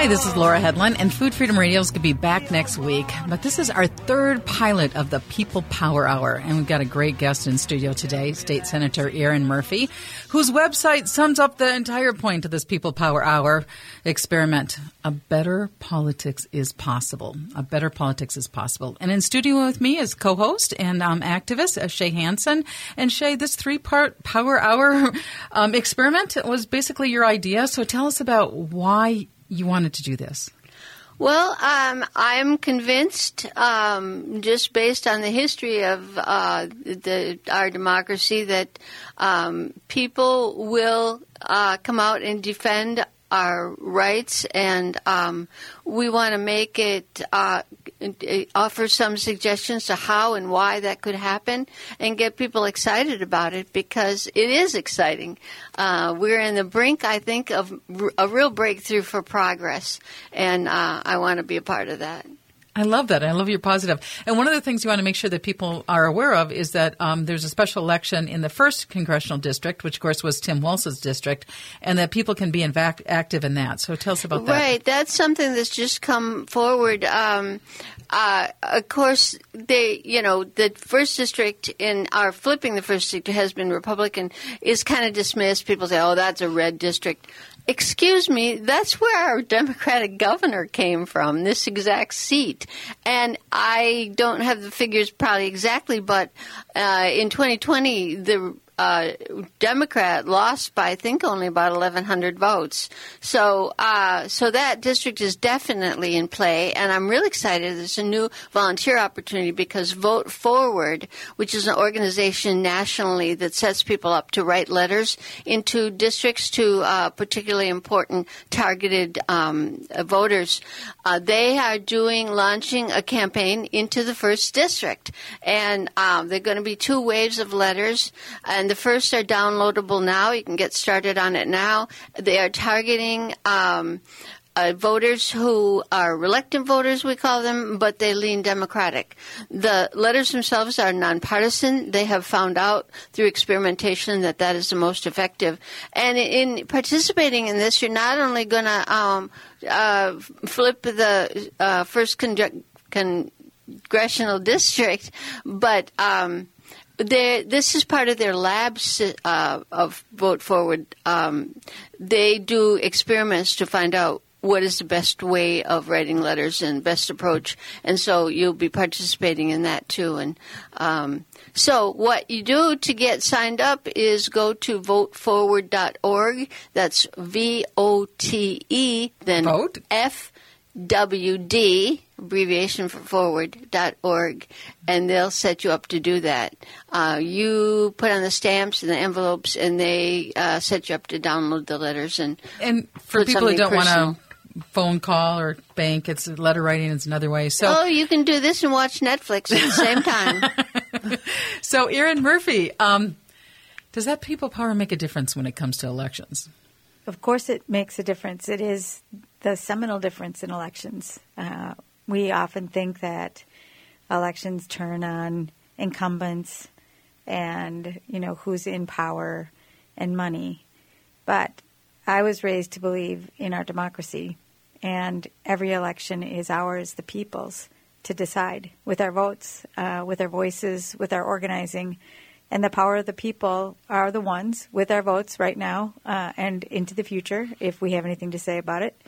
Hi, this is Laura Headland, and Food Freedom Radio is going to be back next week. But this is our third pilot of the People Power Hour, and we've got a great guest in studio today, State Senator Erin Murphy, whose website sums up the entire point of this People Power Hour experiment. A better politics is possible. A better politics is possible. And in studio with me is co-host and um, activist uh, Shay Hanson. And Shay, this three-part Power Hour um, experiment was basically your idea. So tell us about why you wanted to do this? Well, um, I'm convinced, um, just based on the history of uh, the, our democracy, that um, people will uh, come out and defend our rights, and um, we want to make it uh, offer some suggestions to how and why that could happen, and get people excited about it because it is exciting. Uh, we're in the brink, I think, of a real breakthrough for progress, and uh, I want to be a part of that. I love that. I love your positive. And one of the things you want to make sure that people are aware of is that um, there's a special election in the first congressional district, which of course was Tim Walz's district, and that people can be invac- active in that. So tell us about that. Right. That's something that's just come forward. Um, uh, of course, they, you know, the first district in our flipping the first district has been Republican is kind of dismissed. People say, "Oh, that's a red district." Excuse me, that's where our Democratic governor came from, this exact seat. And I don't have the figures probably exactly, but uh, in 2020, the uh, Democrat lost by I think only about 1,100 votes. So uh, so that district is definitely in play, and I'm really excited. There's a new volunteer opportunity because Vote Forward, which is an organization nationally that sets people up to write letters into districts to uh, particularly important targeted um, voters, uh, they are doing launching a campaign into the first district, and um, they're going to be two waves of letters and the first are downloadable now. You can get started on it now. They are targeting um, uh, voters who are reluctant voters, we call them, but they lean Democratic. The letters themselves are nonpartisan. They have found out through experimentation that that is the most effective. And in participating in this, you're not only going to um, uh, flip the uh, first con- congressional district, but um, this is part of their labs uh, of Vote Forward. Um, they do experiments to find out what is the best way of writing letters and best approach, and so you'll be participating in that too. And um, so, what you do to get signed up is go to voteforward.org. That's V O T E, then Vote. F W D abbreviation for forward.org, and they'll set you up to do that. Uh, you put on the stamps and the envelopes, and they uh, set you up to download the letters. And and for people who don't want to phone call or bank, it's letter writing is another way. So oh, you can do this and watch Netflix at the same time. so, Erin Murphy, um, does that people power make a difference when it comes to elections? Of course, it makes a difference. It is the seminal difference in elections. Uh, we often think that elections turn on incumbents and you know who's in power and money. But i was raised to believe in our democracy and every election is ours the people's to decide with our votes uh, with our voices with our organizing. And the power of the people are the ones with our votes right now uh, and into the future if we have anything to say about it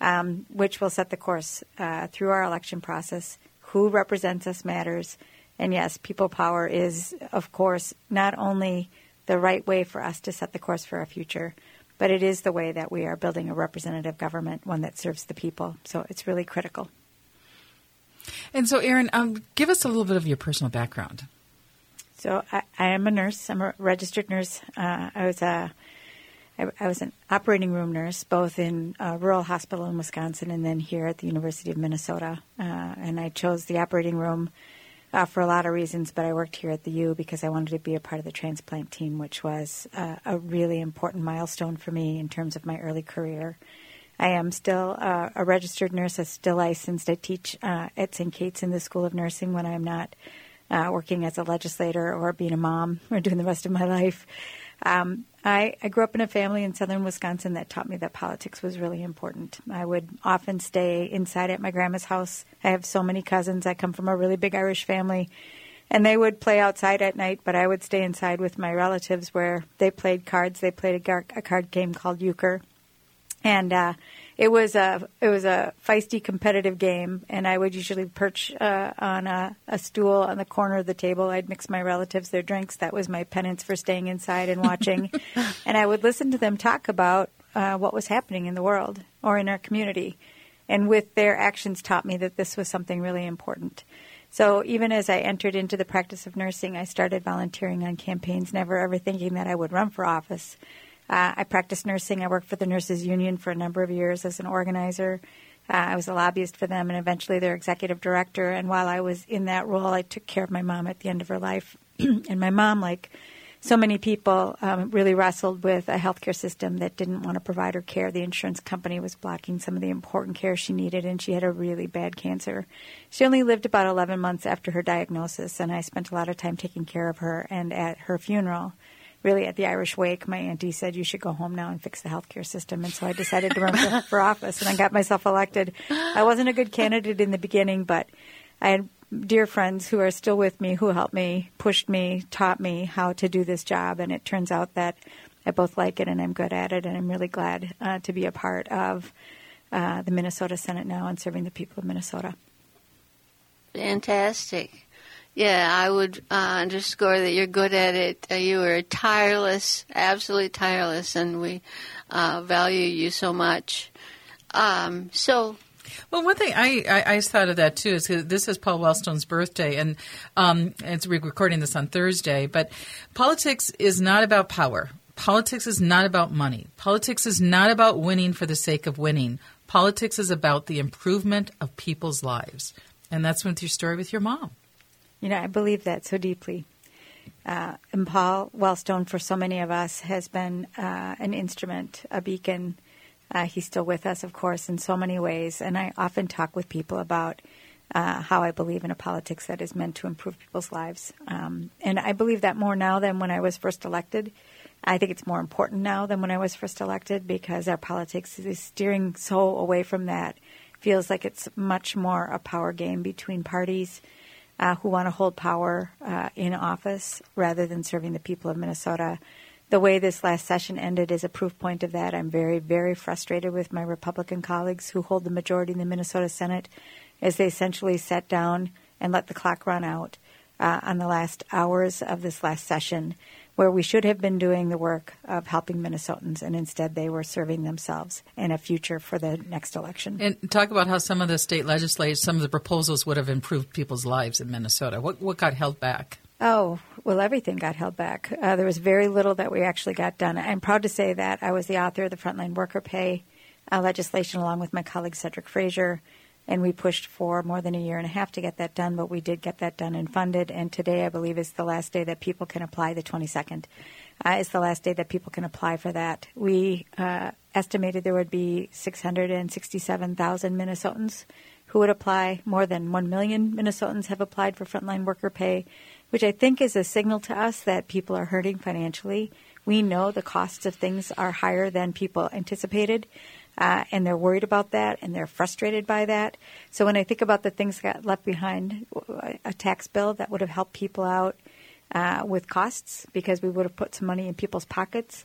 um, which will set the course uh, through our election process. Who represents us matters. And yes, people power is, of course, not only the right way for us to set the course for our future, but it is the way that we are building a representative government, one that serves the people. So it's really critical. And so, Erin, um, give us a little bit of your personal background. So I, I am a nurse. I'm a registered nurse. Uh, I was a I, I, was an operating room nurse, both in a rural hospital in Wisconsin and then here at the University of Minnesota. Uh, and I chose the operating room uh, for a lot of reasons, but I worked here at the U because I wanted to be a part of the transplant team, which was uh, a really important milestone for me in terms of my early career. I am still uh, a registered nurse. I'm still licensed. I teach uh, at St. Kate's in the School of Nursing when I'm not uh, working as a legislator or being a mom or doing the rest of my life. Um, I, I grew up in a family in southern Wisconsin that taught me that politics was really important. I would often stay inside at my grandma's house. I have so many cousins. I come from a really big Irish family. And they would play outside at night, but I would stay inside with my relatives where they played cards. They played a, gar- a card game called euchre. And uh, it was a it was a feisty competitive game, and I would usually perch uh, on a, a, stool on the corner of the table. I'd mix my relatives their drinks. That was my penance for staying inside and watching, and I would listen to them talk about uh, what was happening in the world or in our community, and with their actions taught me that this was something really important. So even as I entered into the practice of nursing, I started volunteering on campaigns, never ever thinking that I would run for office. Uh, I practiced nursing. I worked for the Nurses Union for a number of years as an organizer. Uh, I was a lobbyist for them and eventually their executive director. And while I was in that role, I took care of my mom at the end of her life. and my mom, like so many people, um, really wrestled with a healthcare system that didn't want to provide her care. The insurance company was blocking some of the important care she needed, and she had a really bad cancer. She only lived about 11 months after her diagnosis, and I spent a lot of time taking care of her. And at her funeral, really at the Irish wake, my auntie said you should go home now and fix the healthcare system, and so I decided to run for, for office, and I got myself elected. I wasn't a good candidate in the beginning, but I had dear friends who are still with me who helped me, pushed me, taught me how to do this job, and it turns out that I both like it and I'm good at it, and I'm really glad uh, to be a part of uh, the Minnesota Senate now and serving the people of Minnesota. Fantastic. Yeah, I would uh, underscore that you're good at it. Uh, you are tireless, absolutely tireless, and we uh, value you so much. Um, so, well, one thing I, I, I, thought of that too is this is Paul Wellstone's birthday, and um, it's we're recording this on Thursday. But politics is not about power. Politics is not about money. Politics is not about winning for the sake of winning. Politics is about the improvement of people's lives, and that's with your story with your mom. You know, I believe that so deeply. Uh, and Paul Wellstone, for so many of us, has been uh, an instrument, a beacon. Uh, he's still with us, of course, in so many ways. And I often talk with people about uh, how I believe in a politics that is meant to improve people's lives. Um, and I believe that more now than when I was first elected. I think it's more important now than when I was first elected because our politics is steering so away from that. Feels like it's much more a power game between parties uh, who want to hold power uh, in office rather than serving the people of Minnesota. The way this last session ended is a proof point of that. I'm very, very frustrated with my Republican colleagues who hold the majority in the Minnesota Senate as they essentially sat down and let the clock run out uh, on the last hours of this last session where we should have been doing the work of helping Minnesotans, and instead they were serving themselves in a future for the next election. And talk about how some of the state legislators, some of the proposals would have improved people's lives in Minnesota. What, what got held back? Oh, well, everything got held back. Uh, there was very little that we actually got done. I'm proud to say that I was the author of the Frontline Worker Pay uh, legislation along with my colleague Cedrick Frazier and we pushed for more than a year and a half to get that done, but we did get that done and funded. And today, I believe, is the last day that people can apply. The 22nd uh, is the last day that people can apply for that. We uh, estimated there would be 667,000 Minnesotans who would apply. More than 1 million Minnesotans have applied for frontline worker pay, which I think is a signal to us that people are hurting financially. We know the costs of things are higher than people anticipated uh, and they're worried about that and they're frustrated by that. So when I think about the things that got left behind, a tax bill that would have helped people out uh, with costs because we would have put some money in people's pockets.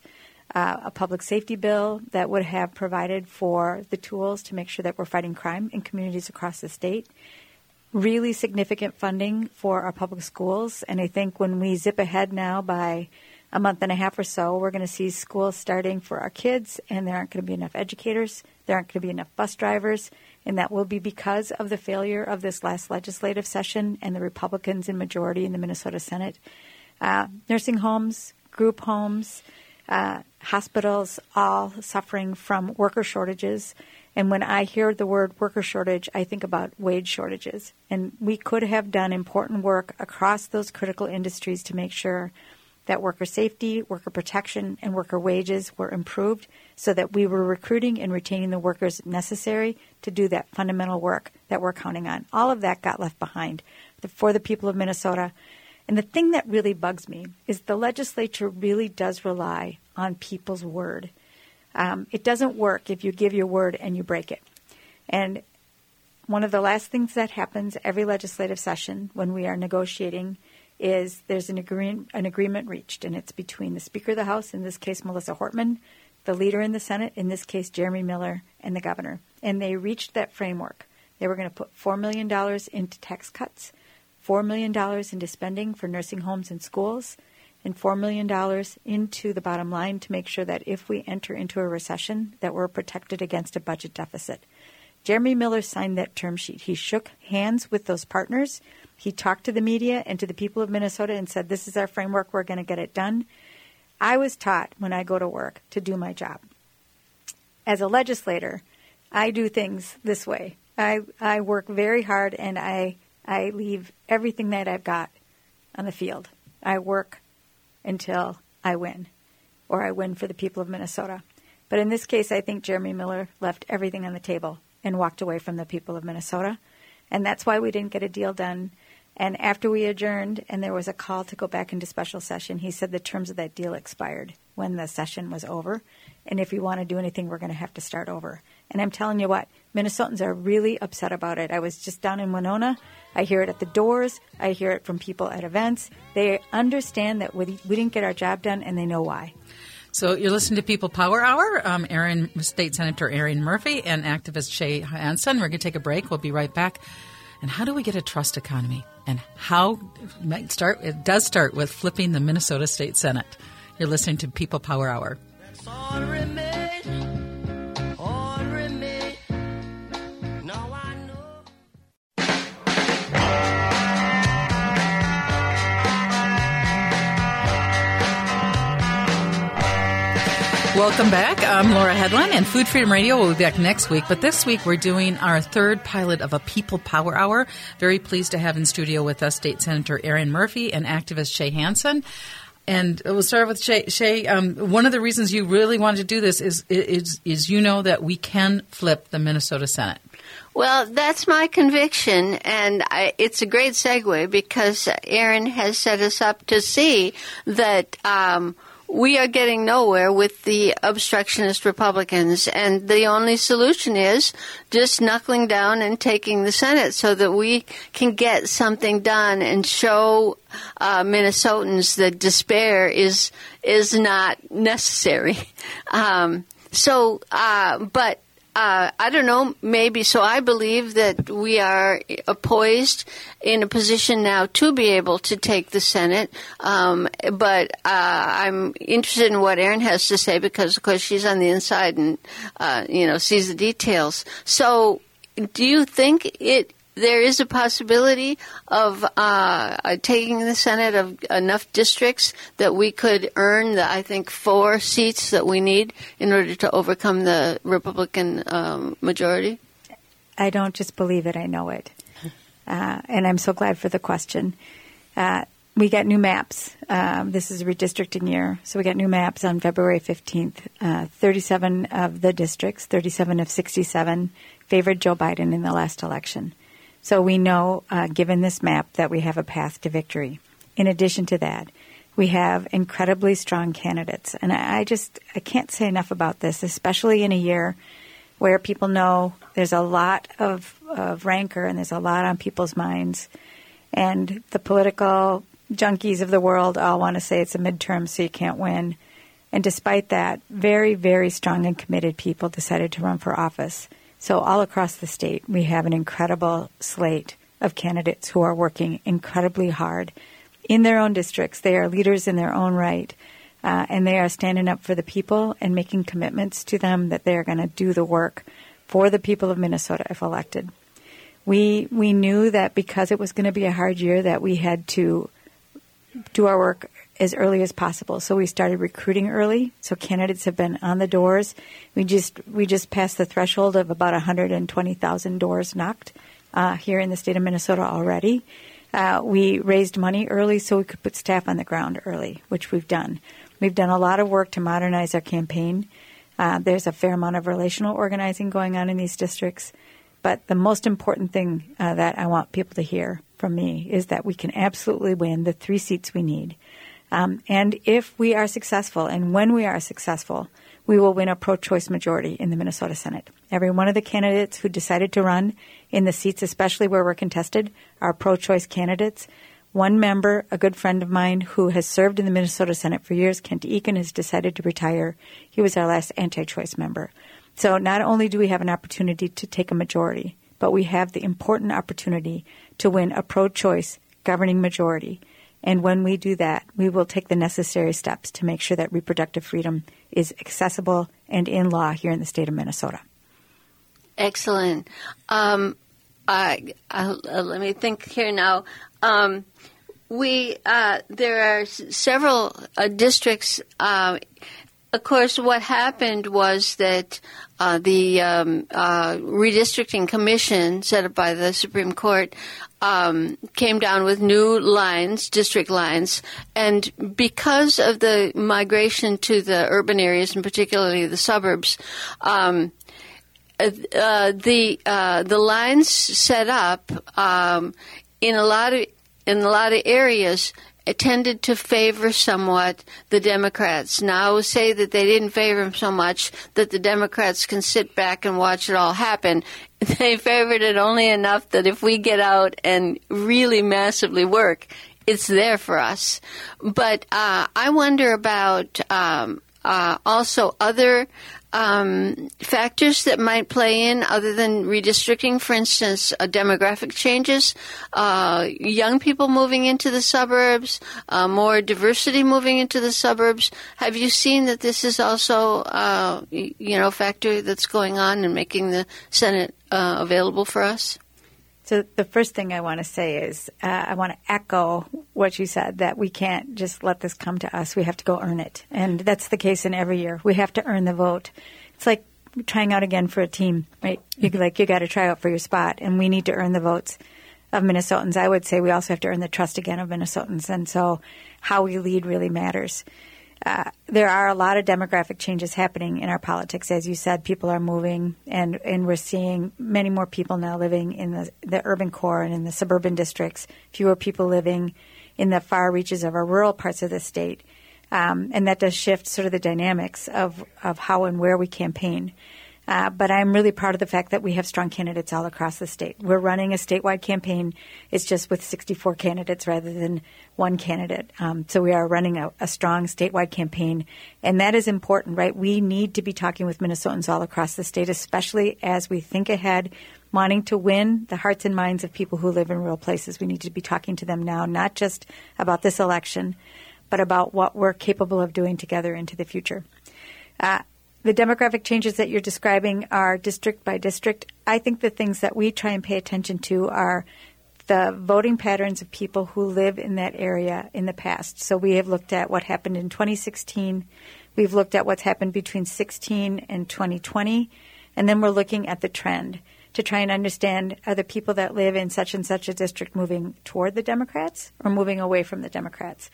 Uh, a public safety bill that would have provided for the tools to make sure that we're fighting crime in communities across the state. Really significant funding for our public schools. And I think when we zip ahead now by a month and a half or so, we're going to see schools starting for our kids, and there aren't going to be enough educators, there aren't going to be enough bus drivers, and that will be because of the failure of this last legislative session and the Republicans in majority in the Minnesota Senate. Uh, nursing homes, group homes, uh, hospitals, all suffering from worker shortages. And when I hear the word worker shortage, I think about wage shortages. And we could have done important work across those critical industries to make sure that worker safety, worker protection, and worker wages were improved so that we were recruiting and retaining the workers necessary to do that fundamental work that we're counting on. All of that got left behind for the people of Minnesota. And the thing that really bugs me is the legislature really does rely on people's word. Um, it doesn't work if you give your word and you break it. And one of the last things that happens every legislative session when we are negotiating is there's an, agree- an agreement reached, and it's between the Speaker of the House, in this case Melissa Hortman, the leader in the Senate, in this case Jeremy Miller, and the governor. And they reached that framework. They were going to put $4 million into tax cuts, $4 million into spending for nursing homes and schools, and $4 million into the bottom line to make sure that if we enter into a recession, that we're protected against a budget deficit. Jeremy Miller signed that term sheet. He shook hands with those partners. He talked to the media and to the people of Minnesota and said, This is our framework. We're going to get it done. I was taught when I go to work to do my job. As a legislator, I do things this way. I, I work very hard and I, I leave everything that I've got on the field. I work until I win or I win for the people of Minnesota. But in this case, I think Jeremy Miller left everything on the table and walked away from the people of Minnesota. And that's why we didn't get a deal done and after we adjourned and there was a call to go back into special session, he said the terms of that deal expired when the session was over. And if we want to do anything, we're going to have to start over. And I'm telling you what, Minnesotans are really upset about it. I was just down in Winona. I hear it at the doors. I hear it from people at events. They understand that we, we didn't get our job done and they know why. So you're listening to People Power Hour. Um, Erin, State Senator Erin Murphy and activist Shaye Hanson. We're going to take a break. We'll be right back. And how do we get a trust economy? And how it start? It does start with flipping the Minnesota State Senate. You're listening to People Power Hour. Welcome back. I'm Laura Headland, and Food Freedom Radio will be back next week. But this week, we're doing our third pilot of a People Power Hour. Very pleased to have in studio with us State Senator Erin Murphy and activist Shay Hanson. And we'll start with Shay. Shaye um, one of the reasons you really wanted to do this is, is, is you know that we can flip the Minnesota Senate. Well, that's my conviction, and I, it's a great segue because Erin has set us up to see that. Um, we are getting nowhere with the obstructionist Republicans, and the only solution is just knuckling down and taking the Senate so that we can get something done and show uh, Minnesotans that despair is is not necessary. Um, so, uh, but uh, I don't know, maybe. So I believe that we are poised in a position now to be able to take the Senate. Um, but uh, I'm interested in what Erin has to say because, of course, she's on the inside and uh, you know sees the details. So, do you think it there is a possibility of uh, taking the Senate of enough districts that we could earn the, I think, four seats that we need in order to overcome the Republican um, majority? I don't just believe it, I know it. Uh, and I'm so glad for the question. Uh, we got new maps. Um, this is a redistricting year, so we got new maps on February 15th. Uh, 37 of the districts, 37 of 67, favored Joe Biden in the last election. So we know, uh, given this map, that we have a path to victory. In addition to that, we have incredibly strong candidates. And I just I can't say enough about this, especially in a year where people know there's a lot of, of rancor and there's a lot on people's minds. And the political junkies of the world all want to say it's a midterm, so you can't win. And despite that, very, very strong and committed people decided to run for office. So, all across the state, we have an incredible slate of candidates who are working incredibly hard in their own districts. They are leaders in their own right, uh, and they are standing up for the people and making commitments to them that they are going to do the work for the people of Minnesota if elected. We we knew that because it was going to be a hard year that we had to do our work as early as possible. So we started recruiting early. So candidates have been on the doors. We just we just passed the threshold of about 120,000 doors knocked uh, here in the state of Minnesota already. Uh, we raised money early so we could put staff on the ground early, which we've done. We've done a lot of work to modernize our campaign. Uh, there's a fair amount of relational organizing going on in these districts. But the most important thing uh, that I want people to hear from me is that we can absolutely win the three seats we need. Um, and if we are successful, and when we are successful, we will win a pro choice majority in the Minnesota Senate. Every one of the candidates who decided to run in the seats, especially where we're contested, are pro choice candidates. One member, a good friend of mine who has served in the Minnesota Senate for years, Kent Eken, has decided to retire. He was our last anti choice member. So not only do we have an opportunity to take a majority, but we have the important opportunity to win a pro choice governing majority. And when we do that, we will take the necessary steps to make sure that reproductive freedom is accessible and in law here in the state of Minnesota. Excellent. Um, I, I, uh, let me think here now. Um, we uh, there are several uh, districts uh, of course, what happened was that uh, the um, uh, redistricting commission set up by the Supreme Court um, came down with new lines, district lines, and because of the migration to the urban areas, and particularly the suburbs, um, uh, the uh, the lines set up um, in a lot of in a lot of areas tended to favor somewhat the Democrats. Now I say that they didn't favor him so much that the Democrats can sit back and watch it all happen. They favored it only enough that if we get out and really massively work, it's there for us. But uh, I wonder about um, uh, also other um, factors that might play in other than redistricting, for instance, uh, demographic changes, uh, young people moving into the suburbs, uh, more diversity moving into the suburbs. Have you seen that this is also, uh, you know, a factor that's going on and making the Senate uh, available for us? So the first thing I want to say is uh, I want to echo what you said that we can't just let this come to us. We have to go earn it, and that's the case in every year. We have to earn the vote. It's like trying out again for a team, right? You like you got to try out for your spot, and we need to earn the votes of Minnesotans. I would say we also have to earn the trust again of Minnesotans, and so how we lead really matters. Uh, there are a lot of demographic changes happening in our politics. As you said, people are moving, and, and we're seeing many more people now living in the, the urban core and in the suburban districts, fewer people living in the far reaches of our rural parts of the state. Um, and that does shift sort of the dynamics of, of how and where we campaign. Uh, but I'm really proud of the fact that we have strong candidates all across the state. We're running a statewide campaign. It's just with 64 candidates rather than one candidate. Um, so we are running a, a, strong statewide campaign, and that is important, right? We need to be talking with Minnesotans all across the state, especially as we think ahead, wanting to win the hearts and minds of people who live in rural places. We need to be talking to them now, not just about this election, but about what we're capable of doing together into the future. Uh, the demographic changes that you're describing are district by district. I think the things that we try and pay attention to are the voting patterns of people who live in that area in the past. So we have looked at what happened in 2016. We've looked at what's happened between 16 and 2020. And then we're looking at the trend to try and understand are the people that live in such and such a district moving toward the Democrats or moving away from the Democrats?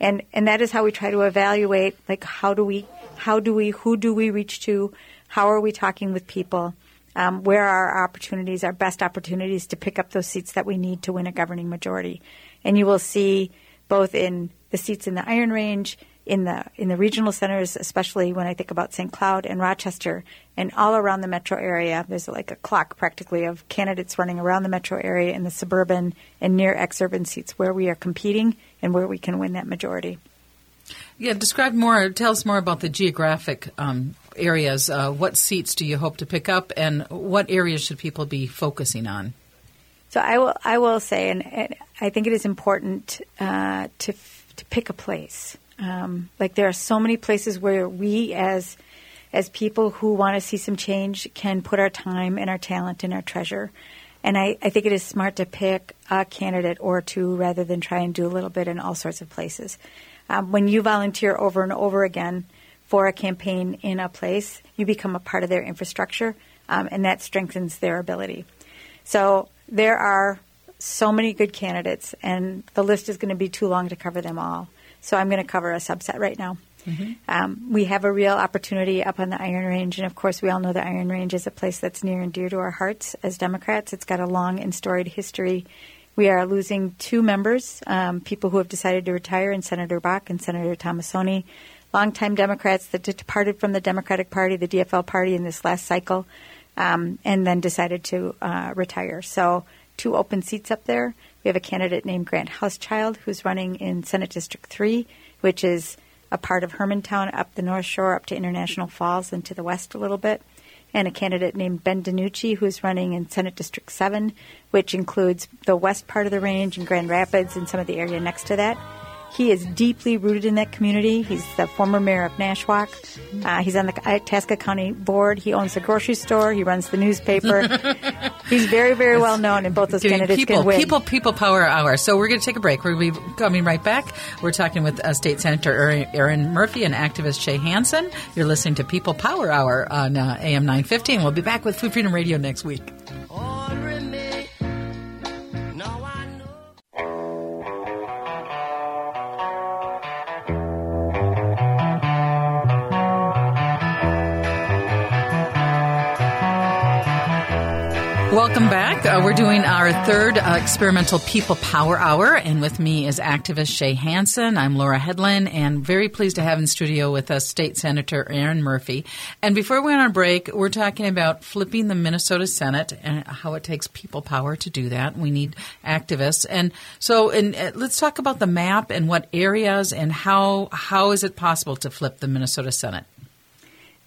And, and that is how we try to evaluate, like, how do we how do we, who do we reach to? How are we talking with people? Um, where are our opportunities, our best opportunities to pick up those seats that we need to win a governing majority? And you will see both in the seats in the Iron Range, in the in the regional centers, especially when I think about St. Cloud and Rochester, and all around the metro area. There's like a clock practically of candidates running around the metro area in the suburban and near exurban seats where we are competing and where we can win that majority. Yeah, describe more. Tell us more about the geographic um, areas. Uh, what seats do you hope to pick up, and what areas should people be focusing on? So I will. I will say, and, and I think it is important uh, to to pick a place. Um, like there are so many places where we, as as people who want to see some change, can put our time and our talent and our treasure. And I, I think it is smart to pick a candidate or two rather than try and do a little bit in all sorts of places. Um, when you volunteer over and over again for a campaign in a place, you become a part of their infrastructure, um, and that strengthens their ability. So there are so many good candidates, and the list is going to be too long to cover them all. So I'm going to cover a subset right now. Um, we have a real opportunity up on the Iron Range, and of course, we all know the Iron Range is a place that's near and dear to our hearts as Democrats. It's got a long and storied history. We are losing two members, um, people who have decided to retire, and Senator Bakk and Senator Tomassoni, longtime Democrats that departed from the Democratic Party, the DFL party, in this last cycle, um, and then decided to uh, retire. So, two open seats up there. We have a candidate named Grant Hauschild who's running in Senate District 3, which is a part of Hermantown up the North Shore up to International Falls and to the west a little bit, and a candidate named Ben DeNucci who's running in Senate District 7, which includes the west part of the range and Grand Rapids and some of the area next to that. He is deeply rooted in that community. He's the former mayor of Nashwauk. Uh, he's on the Itasca County board. He owns a grocery store. He runs the newspaper. he's very, very well known, and both those Doing candidates people, can win. people, people power hour. So we're going to take a break. We'll be coming right back. We're talking with uh, State Senator Erin- Erin Murphy and activist Shay Hansen. You're listening to People Power Hour on uh, AM 950, and we'll be back with Food Freedom Radio next week. Welcome back. Uh, we're doing our third uh, experimental People Power Hour, and with me is activist Shay Hansen. I'm Laura Headland, and very pleased to have in studio with us State Senator Erin Murphy. And before we went on break, we're talking about flipping the Minnesota Senate and how it takes people power to do that. We need activists, and so and uh, let's talk about the map and what areas and how how is it possible to flip the Minnesota Senate.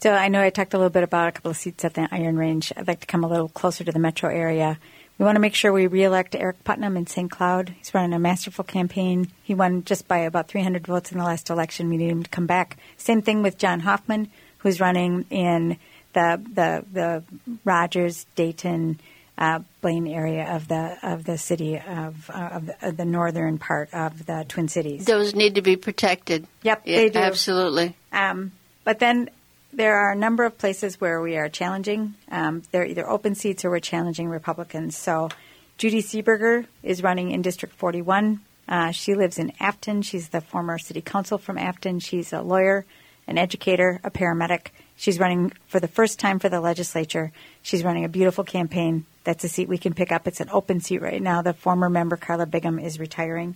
So I know I talked a little bit about a couple of seats at the Iron Range. I'd like to come a little closer to the metro area. We want to make sure we reelect Aric Putnam in St. Cloud. He's running a masterful campaign. He won just by about 300 votes in the last election. We need him to come back. Same thing with John Hoffman, who's running in the the the Rogers Dayton uh, Blaine area of the of the city of, uh, of, the, of the northern part of the Twin Cities. Those need to be protected. Yep, Yeah, they do. Absolutely. Um, but then there are a number of places where we are challenging. Um, they're either open seats or we're challenging Republicans. So Judy Seeberger is running in District 41. Uh, she lives in Afton. She's the former city council from Afton. She's a lawyer, an educator, a paramedic. She's running for the first time for the legislature. She's running a beautiful campaign. That's a seat we can pick up. It's an open seat right now. The former member, Karla Bigham, is retiring.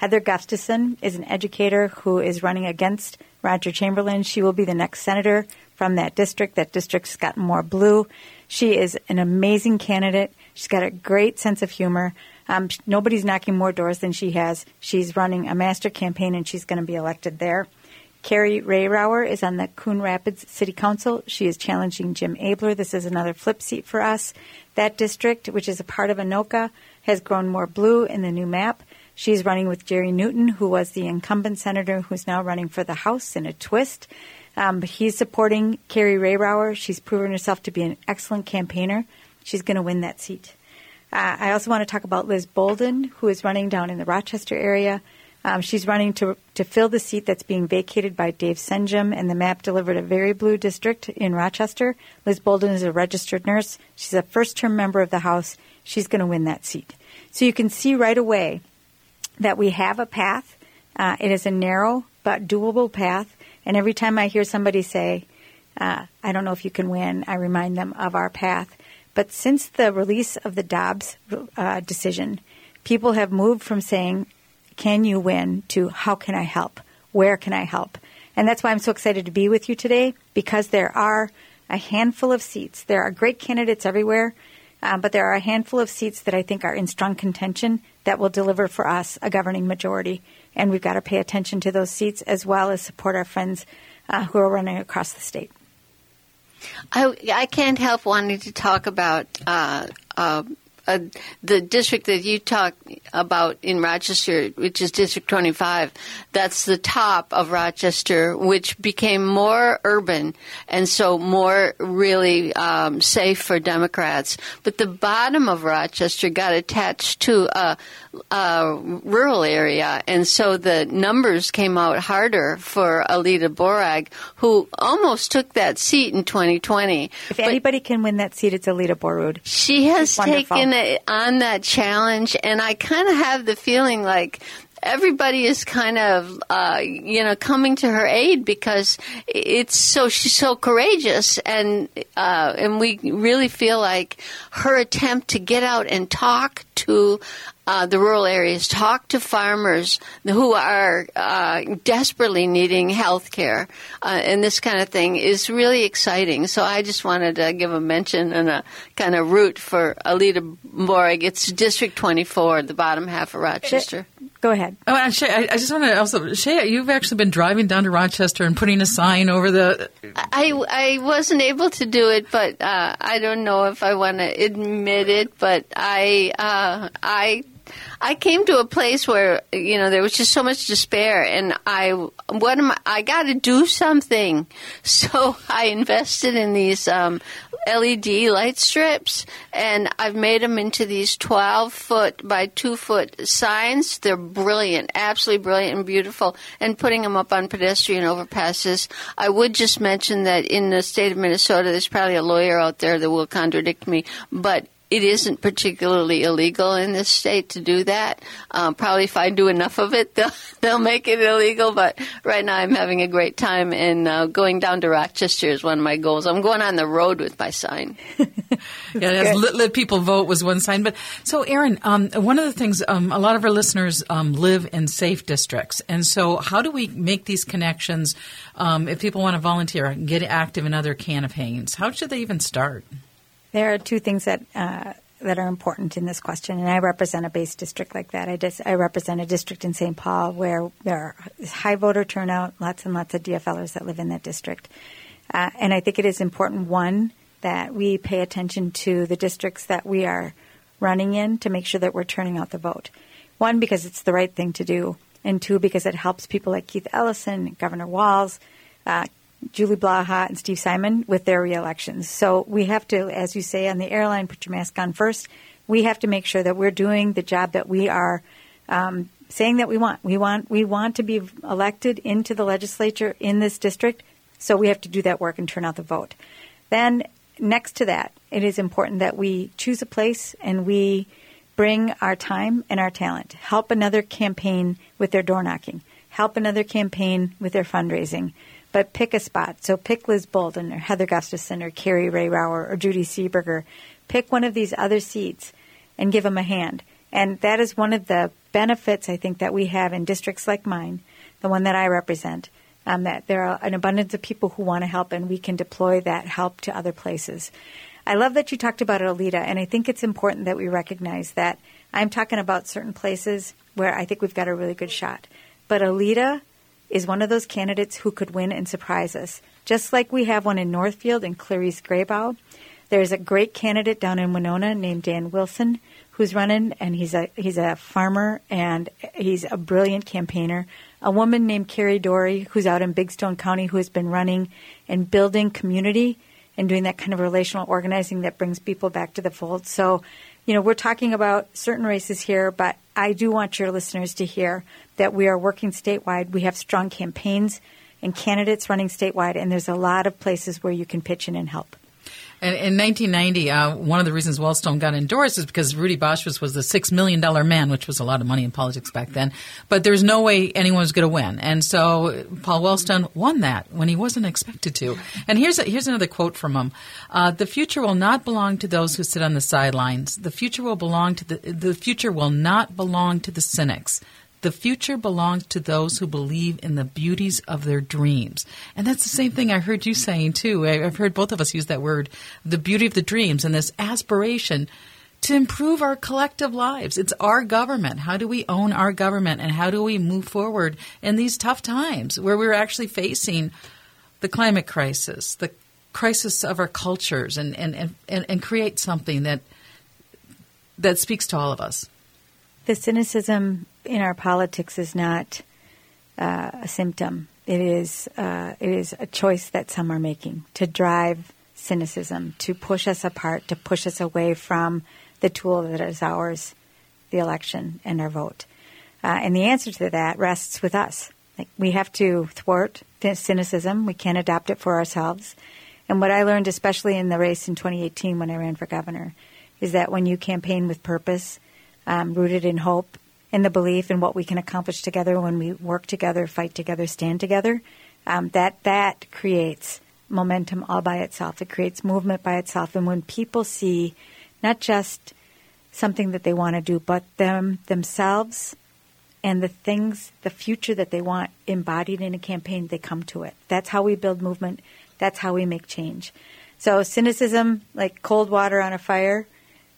Heather Gustafson is an educator who is running against Roger Chamberlain. She will be the next senator from that district. That district's gotten more blue. She is an amazing candidate. She's got a great sense of humor. Um, nobody's knocking more doors than she has. She's running a master campaign and she's going to be elected there. Kari Rehrauer is on the Coon Rapids City Council. She is challenging Jim Abeler. This is another flip seat for us. That district, which is a part of Anoka, has grown more blue in the new map. She's running with Jerry Newton, who was the incumbent senator who's now running for the House in a twist. Um, but he's supporting Kari Rehrauer. She's proven herself to be an excellent campaigner. She's going to win that seat. Uh, I also want to talk about Liz Boldon, who is running down in the Rochester area. Um, she's running to to fill the seat that's being vacated by Dave Senjem, and the map delivered a very blue district in Rochester. Liz Boldon is a registered nurse. She's a first term member of the House. She's going to win that seat. So you can see right away that we have a path. Uh, it is a narrow but doable path. And every time I hear somebody say, uh, I don't know if you can win, I remind them of our path. But since the release of the Dobbs uh, decision, people have moved from saying, Can you win? to How can I help? Where can I help? And that's why I'm so excited to be with you today because there are a handful of seats. There are great candidates everywhere, uh, but there are a handful of seats that I think are in strong contention that will deliver for us a governing majority. And we've got to pay attention to those seats as well as support our friends uh, who are running across the state. I, I can't help wanting to talk about uh, uh, uh, the district that you talk about in Rochester, which is District 25. That's the top of Rochester, which became more urban and so more really um, safe for Democrats. But the bottom of Rochester got attached to a, a rural area, and so the numbers came out harder for Aleta Borrud, who almost took that seat in 2020. If But- anybody can win that seat, it's Aleta Borrud. she has taken on that challenge, and I kind of have the feeling like everybody is kind of, uh, you know, coming to her aid because it's so she's so courageous, and uh, and we really feel like her attempt to get out and talk to uh, the rural areas, talk to farmers who are uh, desperately needing health care uh, and this kind of thing is really exciting. So I just wanted to give a mention and a kind of root for Aleta Borrud. It's District 24, the bottom half of Rochester. Go ahead. Oh, and Shay, I, I just want to also, Shay, you've actually been driving down to Rochester and putting a sign over the. I, I wasn't able to do it, but uh, I don't know if I want to admit it. But I uh, I I came to a place where you know there was just so much despair, and I what am I? I got to do something. So I invested in these um, LED light strips, and I've made them into these 12 foot by 2 foot signs. They're brilliant, absolutely brilliant and beautiful, and putting them up on pedestrian overpasses. I would just mention that in the state of Minnesota, there's probably a lawyer out there that will contradict me, but it isn't particularly illegal in this state to do that. Um, probably if I do enough of it, they'll, they'll make it illegal. But right now, I'm having a great time, and uh, going down to Rochester is one of my goals. I'm going on the road with my sign. yeah, let, let, people vote was one sign. But so, Erin, um, one of the things um, a lot of our listeners um, live in safe districts, and so how do we make these connections? Um, if people want to volunteer, and get active in other campaigns, how should they even start? There are two things that uh, that are important in this question, and I represent a base district like that. I just I represent a district in St. Paul where there is high voter turnout, lots and lots of DFLers that live in that district, uh, and I think it is important one that we pay attention to the districts that we are running in to make sure that we're turning out the vote. One because it's the right thing to do, and two because it helps people like Keith Ellison, Governor Walz, uh, Julie Blaha and Steve Simon with their reelections. So we have to, as you say on the airline, put your mask on first. We have to make sure that we're doing the job that we are um, saying that we want. We want we want to be elected into the legislature in this district. So we have to do that work and turn out the vote. Then next to that, it is important that we choose a place and we bring our time and our talent. Help another campaign with their door knocking. Help another campaign with their fundraising but pick a spot. So pick Liz Boldon or Heather Gustafson or Kari Rehrauer or Judy Seeberger. Pick one of these other seats and give them a hand. And that is one of the benefits I think that we have in districts like mine, the one that I represent, um, that there are an abundance of people who want to help and we can deploy that help to other places. I love that you talked about Aleta, and I think it's important that we recognize that I'm talking about certain places where I think we've got a really good shot. But Aleta is one of those candidates who could win and surprise us. Just like we have one in Northfield and Clarice Grabau, there's a great candidate down in Winona named Dan Wilson who's running, and he's a he's a farmer and he's a brilliant campaigner. A woman named Carrie Dory who's out in Big Stone County who has been running and building community and doing that kind of relational organizing that brings people back to the fold. So, you know, we're talking about certain races here, but I do want your listeners to hear that we are working statewide. We have strong campaigns and candidates running statewide, and there's a lot of places where you can pitch in and help. And in 1990, uh, one of the reasons Wellstone got endorsed is because Rudy Boschwitz was the $6 million man, which was a lot of money in politics back then. But there's no way anyone was going to win. And so Paul Wellstone won that when he wasn't expected to. And here's, a, here's another quote from him. Uh, the future will not belong to those who sit on the sidelines. The future will belong to the, the future will not belong to the cynics. The future belongs to those who believe in the beauties of their dreams. And that's the same thing I heard you saying too. I've heard both of us use that word, the beauty of the dreams and this aspiration to improve our collective lives. It's our government. How do we own our government and how do we move forward in these tough times where we're actually facing the climate crisis, the crisis of our cultures and, and, and, and create something that that speaks to all of us? The cynicism in our politics is not uh, a symptom. It is uh, it is a choice that some are making to drive cynicism, to push us apart, to push us away from the tool that is ours, the election and our vote. Uh, and the answer to that rests with us. Like we have to thwart cynicism. We can't adopt it for ourselves. And what I learned, especially in the race in 2018 when I ran for governor, is that when you campaign with purpose, um, rooted in hope in the belief in what we can accomplish together when we work together, fight together, stand together, um, that that creates momentum all by itself. It creates movement by itself. And when people see not just something that they want to do, but them themselves and the things, the future that they want embodied in a campaign, they come to it. That's how we build movement. That's how we make change. So cynicism, like cold water on a fire,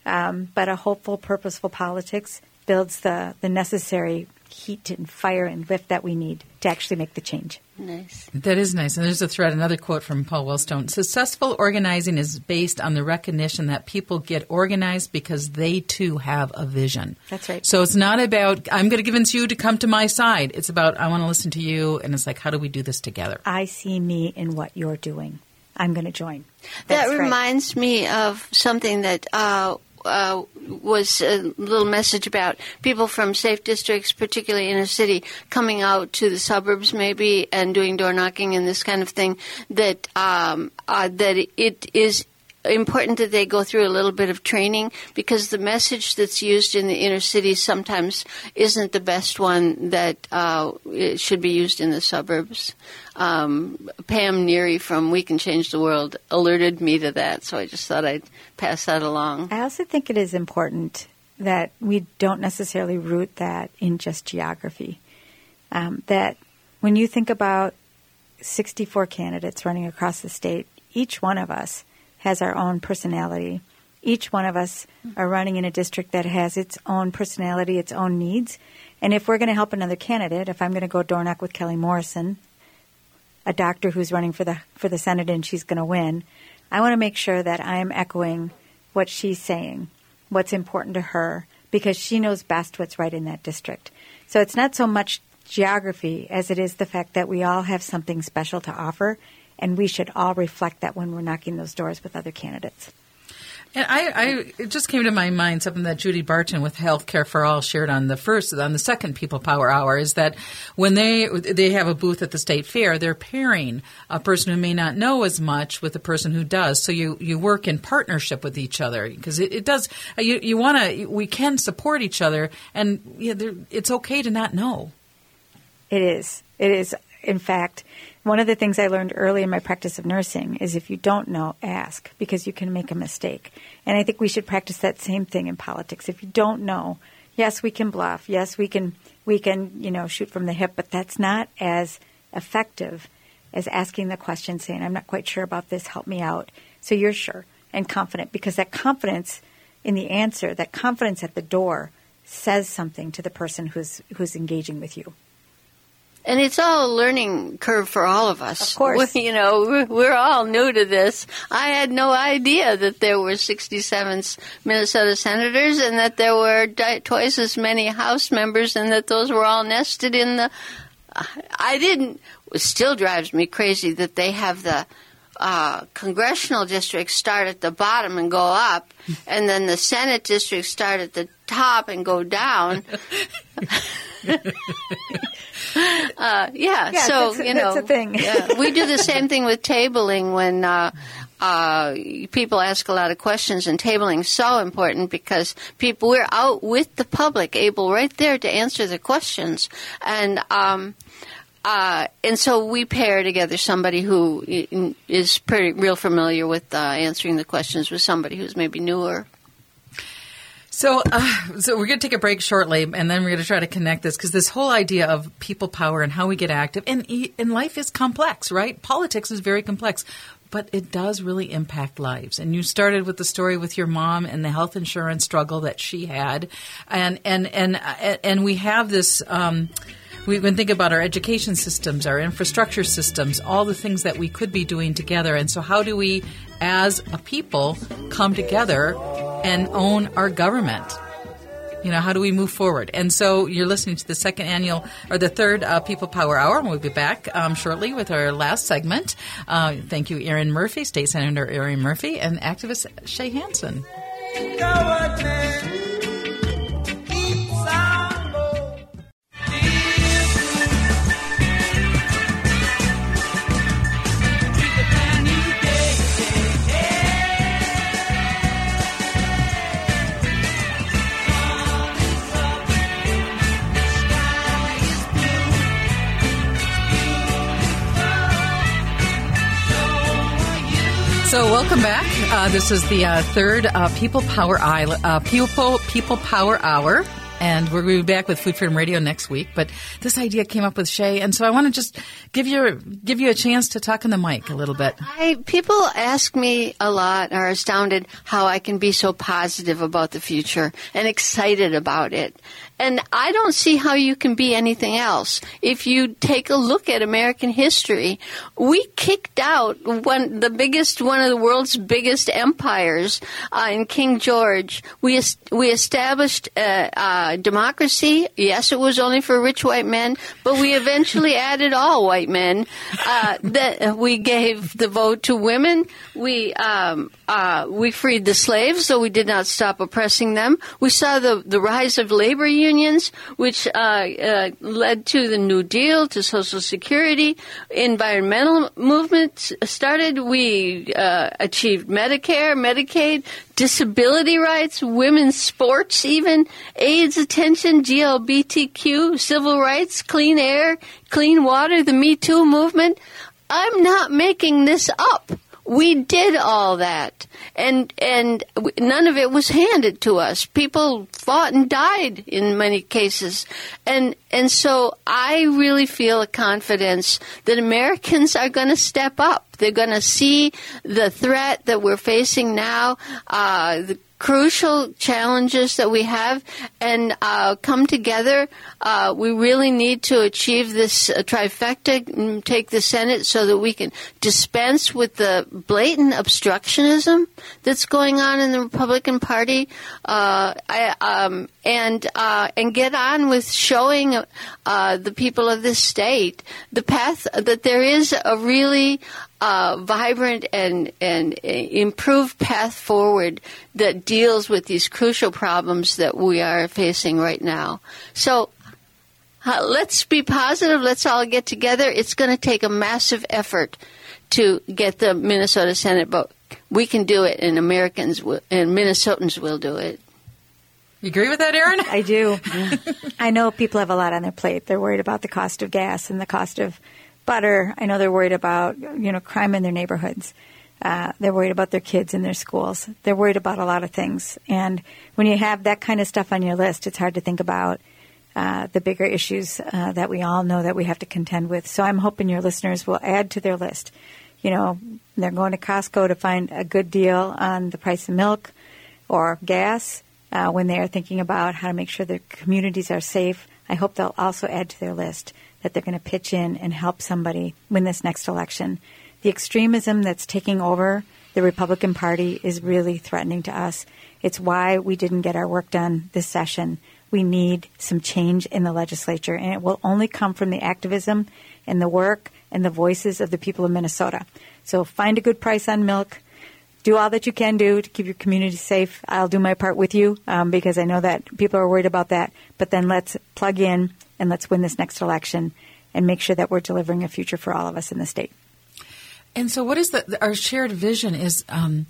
um, but a hopeful, purposeful politics builds the, the necessary heat and fire and lift that we need to actually make the change. Nice. That is nice. And there's a thread, another quote from Paul Wellstone. Successful organizing is based on the recognition that people get organized because they too have a vision. That's right. So it's not about, I'm going to convince you to come to my side. It's about, I want to listen to you. And it's like, how do we do this together? I see me in what you're doing. I'm going to join. That That's right. reminds me of something that uh, uh, was a little message about people from safe districts, particularly inner city, coming out to the suburbs maybe and doing door knocking and this kind of thing. That um, uh, that it is important that they go through a little bit of training because the message that's used in the inner city sometimes isn't the best one that uh, should be used in the suburbs. Um, Pam Neary from We Can Change the World alerted me to that, so I just thought I'd pass that along. I also think it is important that we don't necessarily root that in just geography. Um, that when you think about 64 candidates running across the state, each one of us has our own personality. Each one of us are running in a district that has its own personality, its own needs. And if we're going to help another candidate, if I'm going to go door knock with Kelly Morrison, a doctor who's running for the for the Senate and she's going to win, I want to make sure that I'm echoing what she's saying, what's important to her, because she knows best what's right in that district. So it's not so much geography as it is the fact that we all have something special to offer, and we should all reflect that when we're knocking those doors with other candidates. And I, I, it just came to my mind something that Judy Barton with Healthcare for All shared on the first, on the second People Power Hour is that when they they have a booth at the state fair, they're pairing a person who may not know as much with a person who does. So you, you work in partnership with each other because it, it does. You, you want to. We can support each other, and yeah, there- it's okay to not know. It is. It is. In fact, one of the things I learned early in my practice of nursing is if you don't know, ask because you can make a mistake. And I think we should practice that same thing in politics. If you don't know, yes, we can bluff. Yes, we can we can, you know, shoot from the hip, but that's not as effective as asking the question saying, "I'm not quite sure about this, help me out." So you're sure and confident because that confidence in the answer, that confidence at the door says something to the person who's who's engaging with you. And it's all a learning curve for all of us. Of course. We- you know, we're, we're all new to this. I had no idea that there were 67 Minnesota senators and that there were di- twice as many House members and that those were all nested in the. I didn't. It still drives me crazy that they have the. Uh, congressional districts start at the bottom and go up, and then the Senate districts start at the top and go down. Uh, yeah, Yeah, so you know, that's a thing. yeah, we do the same thing with tabling when uh, uh, people ask a lot of questions, and tabling is so important because people we're out with the public, able right there to answer the questions, and. Um, uh, and so we pair together somebody who is pretty real familiar with uh, answering the questions with somebody who's maybe newer. So, uh, so we're going to take a break shortly, and then we're going to try to connect this because this whole idea of people power and how we get active, and and life is complex, right? Politics is very complex, but it does really impact lives. And you started with the story with your mom and the health insurance struggle that she had, and and and uh, and we have this. Um, we can think about our education systems, our infrastructure systems, all the things that we could be doing together. And so, how do we, as a people, come together and own our government? You know, how do we move forward? And so, you're listening to the second annual or the third uh, People Power Hour, and we'll be back um, shortly with our last segment. Uh, thank you, Erin Murphy, State Senator Erin Murphy, and activist Shay Hansen. So, welcome back. Uh, this is the uh, third uh, People Power Hour, uh, People People Power Hour, and to be back with Food Freedom Radio next week. But this idea came up with Shay, and so I want to just give you give you a chance to talk in the mic a little bit. I people ask me a lot, are astounded how I can be so positive about the future and excited about it. And I don't see how you can be anything else. If you take a look at American history, we kicked out one, the biggest, one of the world's biggest empires uh, in King George. We we established uh, uh, democracy. Yes, it was only for rich white men, but we eventually added all white men. Uh, that we gave the vote to women. We um, uh, we freed the slaves, so we did not stop oppressing them. We saw the the rise of labor unions, which uh, uh, led to the New Deal, to Social Security. Environmental movements started. We uh, achieved Medicare, Medicaid, disability rights, women's sports, even AIDS attention, GLBTQ, civil rights, clean air, clean water, the Me Too movement. I'm not making this up. We did all that, and and none of it was handed to us. People fought and died in many cases, and and so I really feel a confidence that Americans are going to step up. They're going to see the threat that we're facing now. Uh, the crucial challenges that we have and uh, come together. Uh, we really need to achieve this uh, trifecta, and take the Senate so that we can dispense with the blatant obstructionism that's going on in the Republican Party, uh, I, um, and uh, and get on with showing uh, the people of this state the path that there is a really uh, vibrant and and uh, improved path forward that deals with these crucial problems that we are facing right now. So. Uh, let's be positive. Let's all get together. It's going to take a massive effort to get the Minnesota Senate vote. We can do it, and Americans will, and Minnesotans will do it. You agree with that, Erin? I do. I know people have a lot on their plate. They're worried about the cost of gas and the cost of butter. I know they're worried about you know crime in their neighborhoods. Uh, they're worried about their kids in their schools. They're worried about a lot of things. And when you have that kind of stuff on your list, it's hard to think about uh, the bigger issues uh, that we all know that we have to contend with. So I'm hoping your listeners will add to their list. You know, they're going to Costco to find a good deal on the price of milk or gas uh, when they are thinking about how to make sure their communities are safe. I hope they'll also add to their list that they're going to pitch in and help somebody win this next election. The extremism that's taking over the Republican Party is really threatening to us. It's why we didn't get our work done this session. We need some change in the legislature, and it will only come from the activism and the work and the voices of the people of Minnesota. So find a good price on milk. Do all that you can do to keep your community safe. I'll do my part with you um, because I know that people are worried about that. But then let's plug in and let's win this next election and make sure that we're delivering a future for all of us in the state. And so, what is the our shared vision? Is um,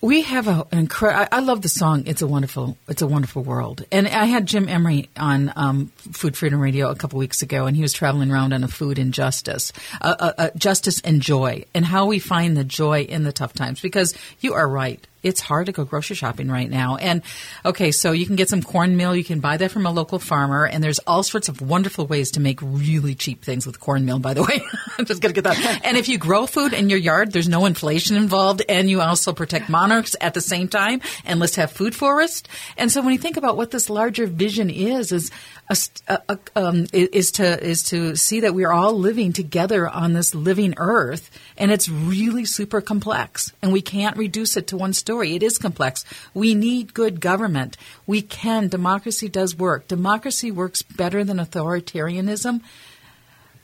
we have a, an incredible. I love the song "It's a Wonderful, It's a Wonderful World," and I had Jim Emery on um, Food Freedom Radio a couple weeks ago, and he was traveling around on a food injustice, uh, uh, uh, justice and joy, and how we find the joy in the tough times. Because you are right, it's hard to go grocery shopping right now. And okay, so you can get some cornmeal. You can buy that from a local farmer, and there's all sorts of wonderful ways to make really cheap things with cornmeal. By the way, I'm just gonna get that. And if you grow food in your yard, there's no inflation involved, and you also protect monarchs at the same time. And let's have food forest. And so when you think about what this larger vision is, is a, a, um, is to is to see that we are all living together on this living earth, and it's really super complex, and we can't reduce it to one story. It is complex. We need good government. We can. Democracy does work. Democracy works better than authoritarianism,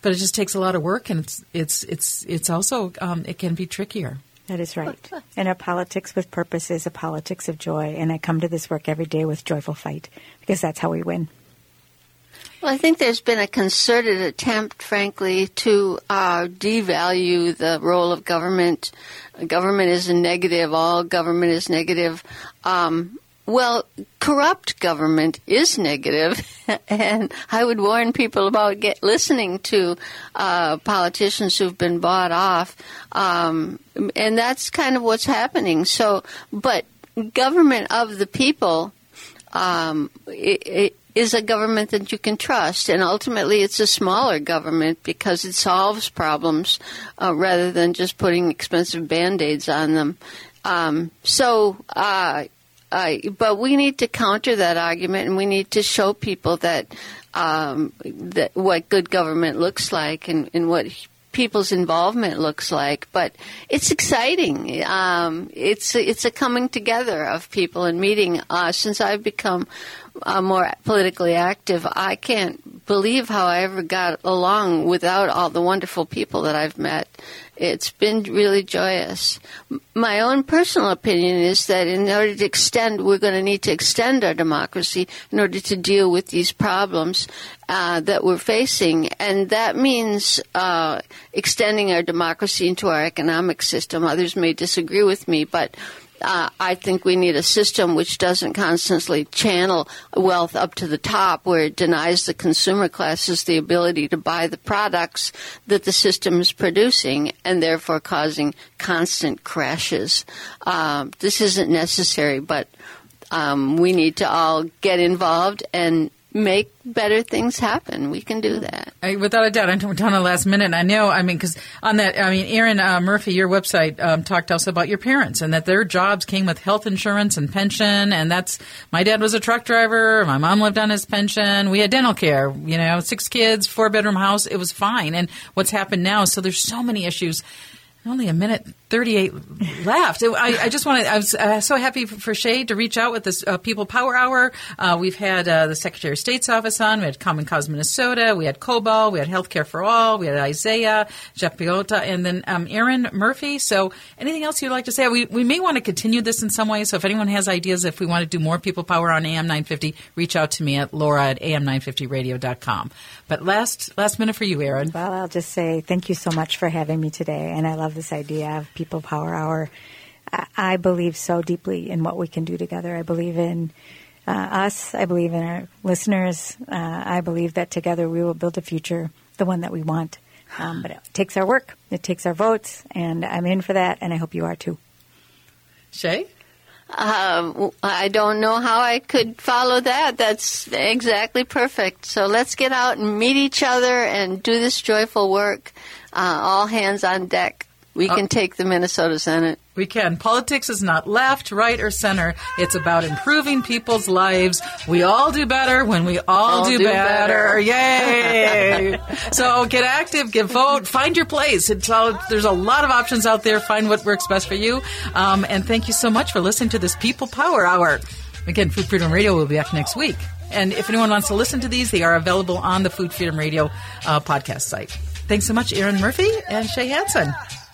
but it just takes a lot of work, and it's it's it's it's also um, it can be trickier. That is right. And a politics with purpose is a politics of joy. And I come to this work every day with joyful fight because that's how we win. Well, I think there's been a concerted attempt, frankly, to uh, devalue the role of government. Government is a negative. All government is negative. Um, well, corrupt government is negative, and I would warn people about get listening to uh, politicians who've been bought off, um, and that's kind of what's happening. So, but government of the people um, it, it is a government that you can trust, and ultimately, it's a smaller government because it solves problems uh, rather than just putting expensive band aids on them. Um, so. Uh, uh, but we need to counter that argument, and we need to show people that um, that what good government looks like and, and what people's involvement looks like. But it's exciting. Um, it's it's a coming together of people and meeting. Uh, since I've become uh, more politically active, I can't believe how I ever got along without all the wonderful people that I've met. It's been really joyous. My own personal opinion is that in order to extend, we're going to need to extend our democracy in order to deal with these problems uh, that we're facing. And that means uh, extending our democracy into our economic system. Others may disagree with me, but uh, I think we need a system which doesn't constantly channel wealth up to the top, where it denies the consumer classes the ability to buy the products that the system is producing, and therefore causing constant crashes. Um, this isn't necessary, but um, we need to all get involved and make better things happen. We can do that. I, without a doubt, I'm down the last minute. I know. I mean, because on that, I mean, Erin uh, Murphy, your website um, talked to us about your parents and that their jobs came with health insurance and pension. And that's my dad was a truck driver. My mom lived on his pension. We had dental care. You know, six kids, four bedroom house. It was fine. And what's happened now? So there's so many issues only a minute 38 left. I, I just wanted, I was uh, so happy for, Shay to reach out with this uh, People Power Hour. Uh, we've had uh, the Secretary of State's office on. We had Common Cause Minnesota. We had COPAL. We had Healthcare for All. We had Isaiah, Jeff Piota, and then um, Erin Murphy. So anything else you'd like to say? We, we may want to continue this in some way. So if anyone has ideas, if we want to do more People Power on AM 950, reach out to me at laura at am950radio.com. But last, last minute for you, Erin. Well, I'll just say thank you so much for having me today. And I love this idea of People Power Hour. I believe so deeply in what we can do together. I believe in uh, us. I believe in our listeners. Uh, I believe that together we will build a future, the one that we want. Um, but it takes our work, it takes our votes, and I'm in for that, and I hope you are too. Shay? Um, I don't know how I could follow that. That's exactly perfect. So let's get out and meet each other and do this joyful work. Uh, all hands on deck. We can take the Minnesota Senate. We can. Politics is not left, right, or center. It's about improving people's lives. We all do better when we all, All do, do better. better. Yay! so get active, get vote, find your place. It's all, there's a lot of options out there. Find what works best for you. Um, and thank you so much for listening to this People Power Hour. Again, Food Freedom Radio will be back next week. And if anyone wants to listen to these, they are available on the Food Freedom Radio uh, podcast site. Thanks so much, Erin Murphy and Shay Hansen.